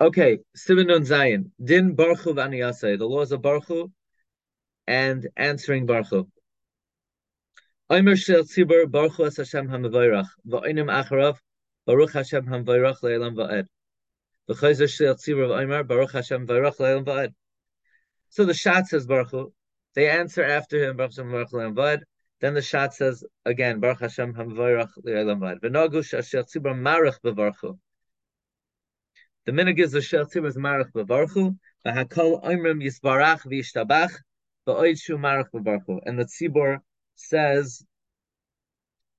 Okay, Siman Zayin. Din Baruchu Vaniyase. The laws of Baruchu and answering Baruchu. Omer Shel Tzibur Baruchu Es Hashem HaMevayrach. V'oinim Acharav Baruch Hashem HaMevayrach Le'elam Va'ed. V'chayzer Shel Tzibur Omer Baruch Hashem Va'ed Le'elam Va'ed. So the shot says Baruchu. They answer after him Baruch Hashem Va'ed Le'elam Va'ed. Then the shot says again Baruch Hashem HaMevayrach Le'elam Va'ed. V'nogu Shel Tzibur Marach B'Baruchu. The minig is shel tzibur marach bevarchu, v'hakol oimrim yisbarach v'yishtabach, v'oid shu marach bevarchu. And the tzibur says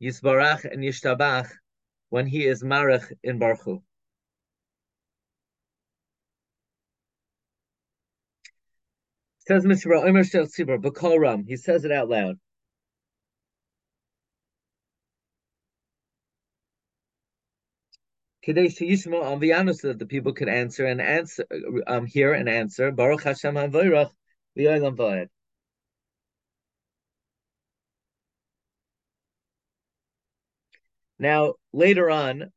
yisbarach and yishtabach when he is marach in barchu. Says Mr. Omer shel tzibur b'kol ram. He says it out loud. So that the people could answer and answer, um, hear and answer. Baruch Hashem Havoirach v'yolam v'ed. Now, later on,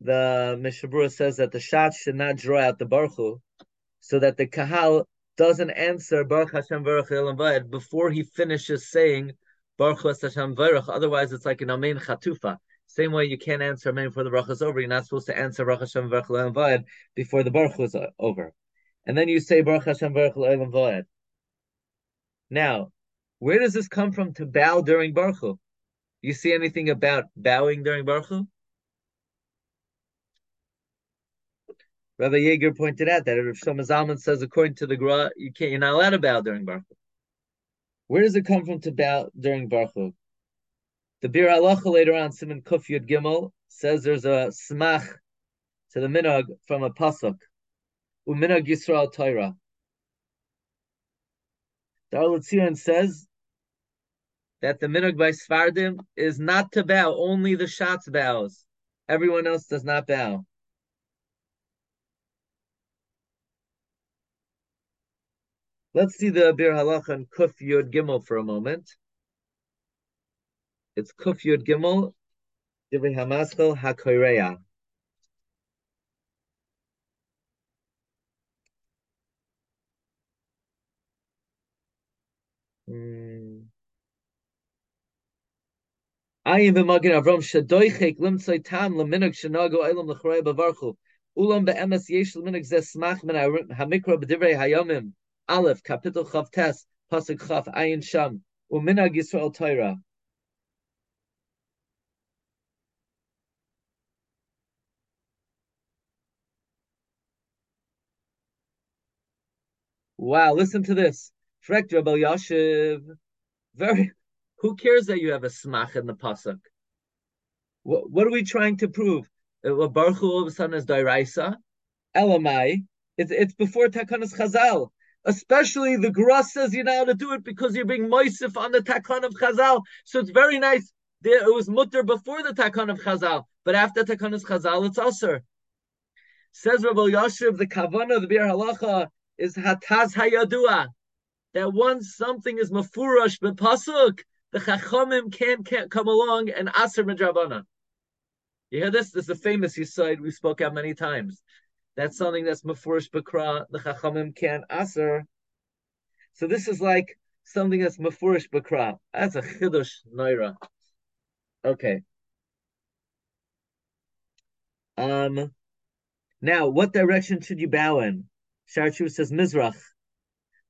the Mishnah Berurah says that the shot should not draw out the Baruch so that the Kahal doesn't answer Baruch Hashem Baruch V'ed before he finishes saying Baruch Hashem Baruch. Otherwise, it's like an Amen Chatufa. Same way you can't answer Amen before the Baruch is over. You're not supposed to answer Baruch Hashem Baruch Vayed before the Baruch is uh, over. And then you say Baruch Hashem Baruch Vayed. Now, where does this come from to bow during Baruch You see anything about bowing during Baruch Rabbi Yeager pointed out that if Shlomo Zalman says, according to the Gra, you can't, you're not allowed to bow during Baruch Where does it come from to bow during Baruch the Biur Halacha later on, Siman Kuf Yud Gimel, says there's a smach to the minog from a pasuk. Uminag Yisrael Torah. Darul Tzion says that the minog by Svardim is not to bow, only the shots bows. Everyone else does not bow. Let's see the Biur Halacha and Kuf Yud Gimel for a moment. It's Kuf Yud Gimel, Divrei Hamaschel HaKoreya. Hmm. Ayin b'magin Avram shadoichek limtzay tam leminog shenago elam l'chorei bavarchu. Ulam be'emes yesh leminog zeh smach min hamikra b'divrei hayomim. Aleph, kapitel chav tes, pasuk chav, ayin sham. Uminag Yisrael Torah. Wow, listen to this. Frek Rabbi Yashiv. Very who cares that you have a smach in the pasuk? What, what are we trying to prove? Uh, Baruch all of a sudden is dairaisa. Elamai. It's it's before Takanas Chazal. Especially the Gra says you know how to do it because you're being moisif on the Takan of Chazal. So it's very nice. There, it was mutter before the Takan of Chazal, but after Takanas Chazal, it's usher. Says Rabbi Yashiv, the Kavana of the Biur Halacha is hataz hayadua. That once something is mafurash bepasuk, the chachamim can't, can't come along and aser midrabana. You hear this? This is a famous yisoid we spoke out many times. That's something that's mafurish bakra. The chachamim can't aser. So this is like something that's mafurish bakra. That's a chidush naira. Okay. Um. Now, what direction should you bow in? Sharchu says Mizrach.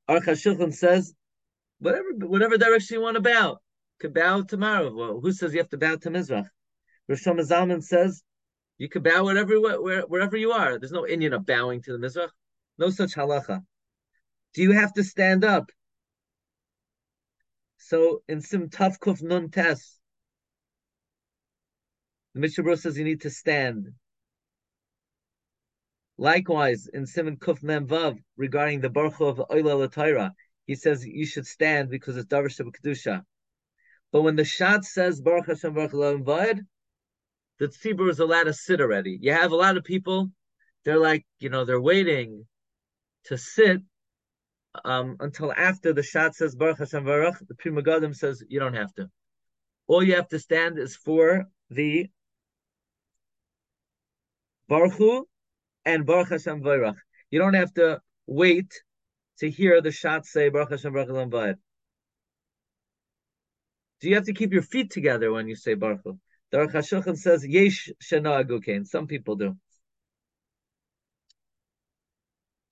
Aruch HaShulchan says whatever whatever direction you want to bow. Could bow tomorrow. Well, who says you have to bow to Mizrach? Rishon Zalman says you could bow where, wherever you are. There's no Indian of bowing to the Mizrach. No such halacha. Do you have to stand up? So in Sim Tavkuf Nun Tes, the Mishnah says you need to stand. Likewise, in Siman Kuf Mem Vav, regarding the Baruch of Oila Latira, he says you should stand because it's Shabbat Kedusha. But when the Shad says Baruch Hashem Baruch Elohim Vaed, the tzibur is allowed to sit already. You have a lot of people, they're like, you know, they're waiting to sit um, until after the Shad says Baruch Hashem Baruch, the Pri Megadim says you don't have to. All you have to stand is for the Baruch and Baruch Hashem Vayrach. You don't have to wait to hear the shots say Baruch Hashem Baruch Hashem you have to keep your feet together when you say Baruch? The Aruch says Yesh Shana Agukein. Some people do.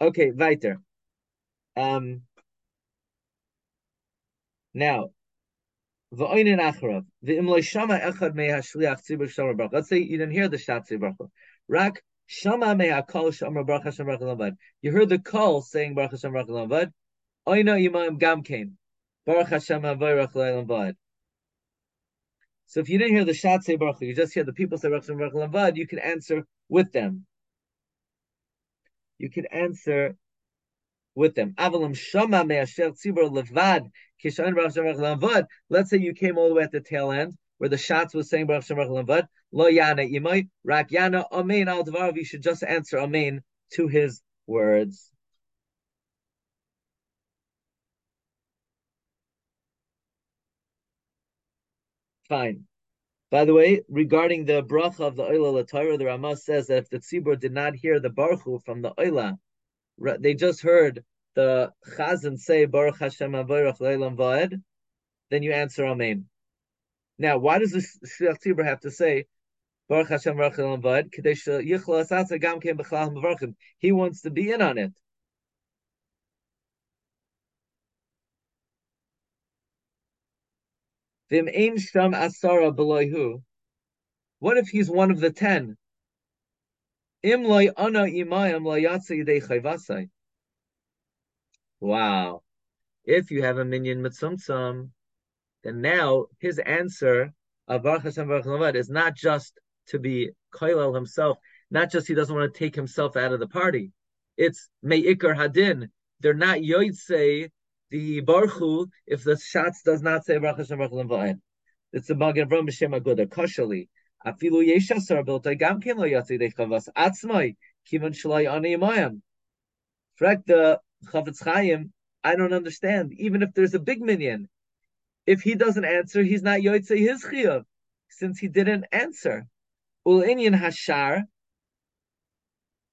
Okay, weiter. Um, now, v'oinin acharav v'im shama echad mei hashliach tzibur shomer baruch. Let's say you didn't hear the shatzi baruch. Rak shama mei hakol shomer baruch Hashem baruch lavad. You heard the call saying baruch Hashem baruch lavad. Oina yimayim gamkein baruch Hashem avoyrach lavad. So if you didn't hear the shat say baruch, you just hear the people say baruch baruch lavad, you can answer with them. You can answer with them. Avalam shama me'asher tzibur levad kishan baruch baruch lavad. Let's say you came all the way at the tail end where the shots was saying baruch Shem baruch. Lo yana imay rak yana amen al dvarav. You should just answer amen to his words. Fine. By the way, regarding the bracha of the Oila Latara, the Ramah says that if the Tzibur did not hear the Baruch from the Oila, they just heard the Chazan say Baruch Hashem Avarach Leilam Vaed, then you answer Amen. Now, why does the Shliach Tzibur have to say Baruch Hashem Baruch Leilam Vaed? He wants to be in on it. Vim ein asara. What if he's one of the ten? Im loy ana imayim layatsa yidei chayvasai. Wow. If you have a minyan mitzumtzum, then now his answer of Baruch Hashem Baruch is not just to be koilel himself, not just he doesn't want to take himself out of the party. It's me'ikar hadin. They're not yoytsei the Baruchu, if the Shatz does not say Baruch Hashem Baruch it's a Magen Avram B'Shem Aguda, Koshali. Afilu Yeshasar Biltai Gam Ken Lo Yatzi Dechavas Atzmai Kivan Shalai Ani Yimayim. Frek the Chofetz Chaim, I don't understand. Even if there's a big minyan, if he doesn't answer, he's not Yoitze his Chiyuv, since he didn't answer. Ul Inyan Hashar,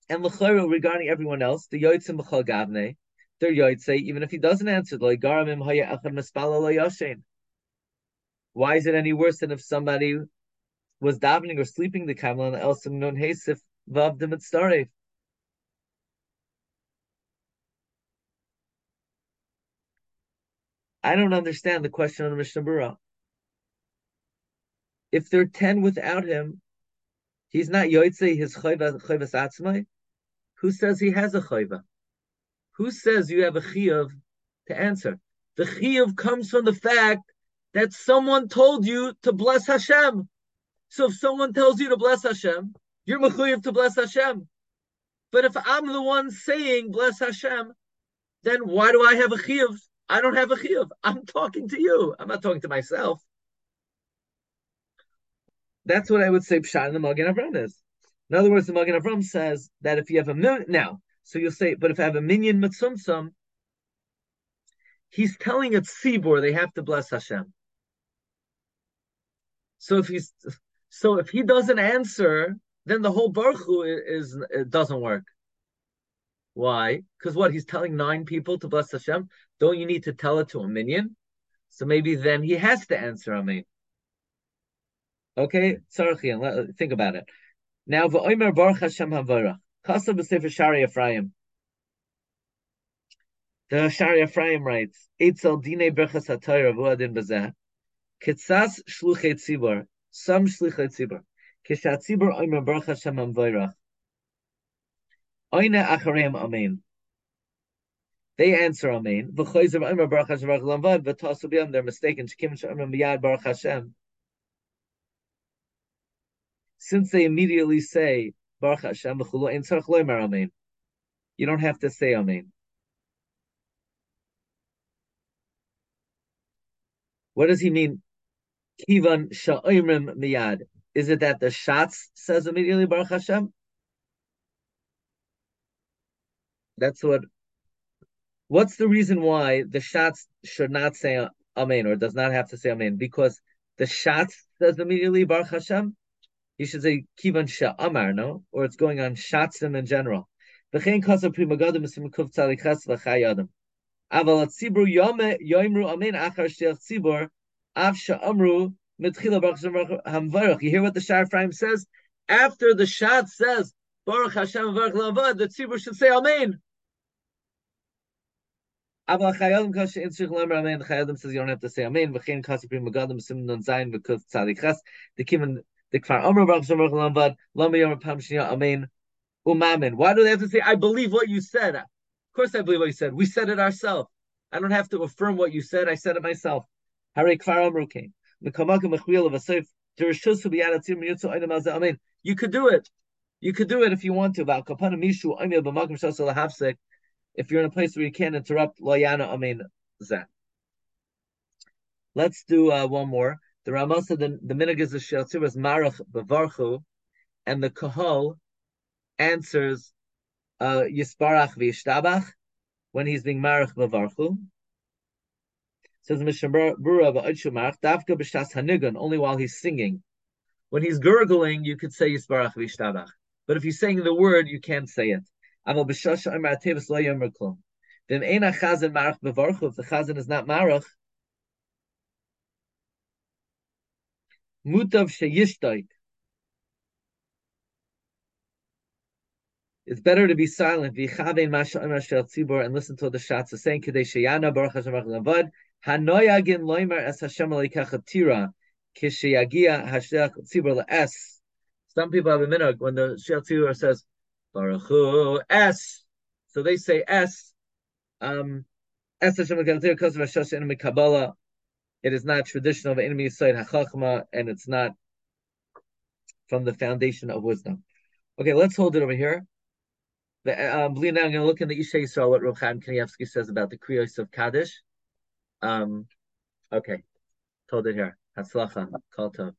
and L'chayro regarding everyone else, the Yoitzim B'chol Gavne, they're even if he doesn't answer, why is it any worse than if somebody was davening or sleeping the kamel and else non hasif vav the I don't understand the question on the Mishnah Berurah. If there are ten without him, he's not yoytze his chayvas atzmai. Who says he has a chayva? Who says you have a chiyuv to answer? The chiyuv comes from the fact that someone told you to bless Hashem. So if someone tells you to bless Hashem, you're mechuyev to bless Hashem. But if I'm the one saying bless Hashem, then why do I have a chiyuv? I don't have a chiyuv. I'm talking to you. I'm not talking to myself. That's what I would say Pshat in the Magen Avram is. In other words, the Magen Avram says that if you have a million, now, so you'll say, but if I have a minyan mitzumtzum, he's telling a tzibur they have to bless Hashem. So if he's so if he doesn't answer, then the whole baruch is, is it doesn't work. Why? Because what he's telling nine people to bless Hashem. Don't you need to tell it to a minyan? So maybe then he has to answer Amen. Okay, Tzarachian, uh, think about it. Now, v'oimer baruch Hashem havarach. Kasav b'sefer Shaarei Ephraim. The Shaarei Ephraim writes, Eitzel dine berchas ha-Torah b'zeh, kitzas shluchei tzibor, some shluchei tzibor, kishat tzibor oimer baruch Hashem amvoirach. Oine achareim amen. They answer amen. V'choizer oimer baruch Hashem baruch lamvad, v'tosu b'yam, they're mistaken, shekim she'omer miyad baruch Hashem. Since they immediately say, Baruch Hashem v'chulu ein tzarech loimer amen. You don't have to say amen. What does he mean? Kivan sha'oimrim miyad. Is it that the Shatz says immediately Baruch Hashem? That's what. What's the reason why the shots should not say Amen or does not have to say Amen? Because the shots says immediately Baruch Hashem. He should say kivan Amar, no, or it's going on shatzim in general. You hear what the Shar says? After the Shad says Baruch Hashem Baruch Lavad, the tzibur should say Amen. Aval Chayei Adam kasha insuch lemer Amen. The Chayei Adam says you don't have to say Amen. V'chein kasa Pri Megadim misim non zayin v'kuf tzaliches. The kivan the kfar amru baruch Hashem Baruch Lavad. Lama yom pam shniya Amen. Umamin. Why do they have to say, I believe what you said? Of course I believe what you said. We said it ourselves. I don't have to affirm what you said. I said it myself. Hare kfar amru came. You could do it. You could do it if you want to. If you're in a place where you can't interrupt, loyana amin zeh. Let's do uh, one more. The Ramah said the, the minig is the Sheltzir Marach Bavarchu, and the Kahal answers uh, Yisparach v'Yishtabach when he's being Marach Bavarchu. Says Mishnah Davka b'Shas Hanigun only while he's singing. When he's gurgling, you could say Yisparach v'Yishtabach. But if you're saying the word, you can't say it. Aval b'Shasha Amar Tevis. Then Marach. If the Chazan is not Marach, Mutav. It's better to be silent. And listen to the shots of saying Baruch Hashem. Hanoyagin es Hashem alikachatira kishayagia hashleach tzibur es. Some people have a minhag when the shel tzibur says Baruch Hu es, so they say es. Um, alikachatira because of Hashem Kabbalah. It is not traditional of enemy side hachachma, and it's not from the foundation of wisdom. Okay, let's hold it over here. The, um, I'm going to look in the Ishei Yisrael what Rav Kanievsky says about the Kriyos of Kaddish. Um, okay, told it here. Hatzlacha, kol tov.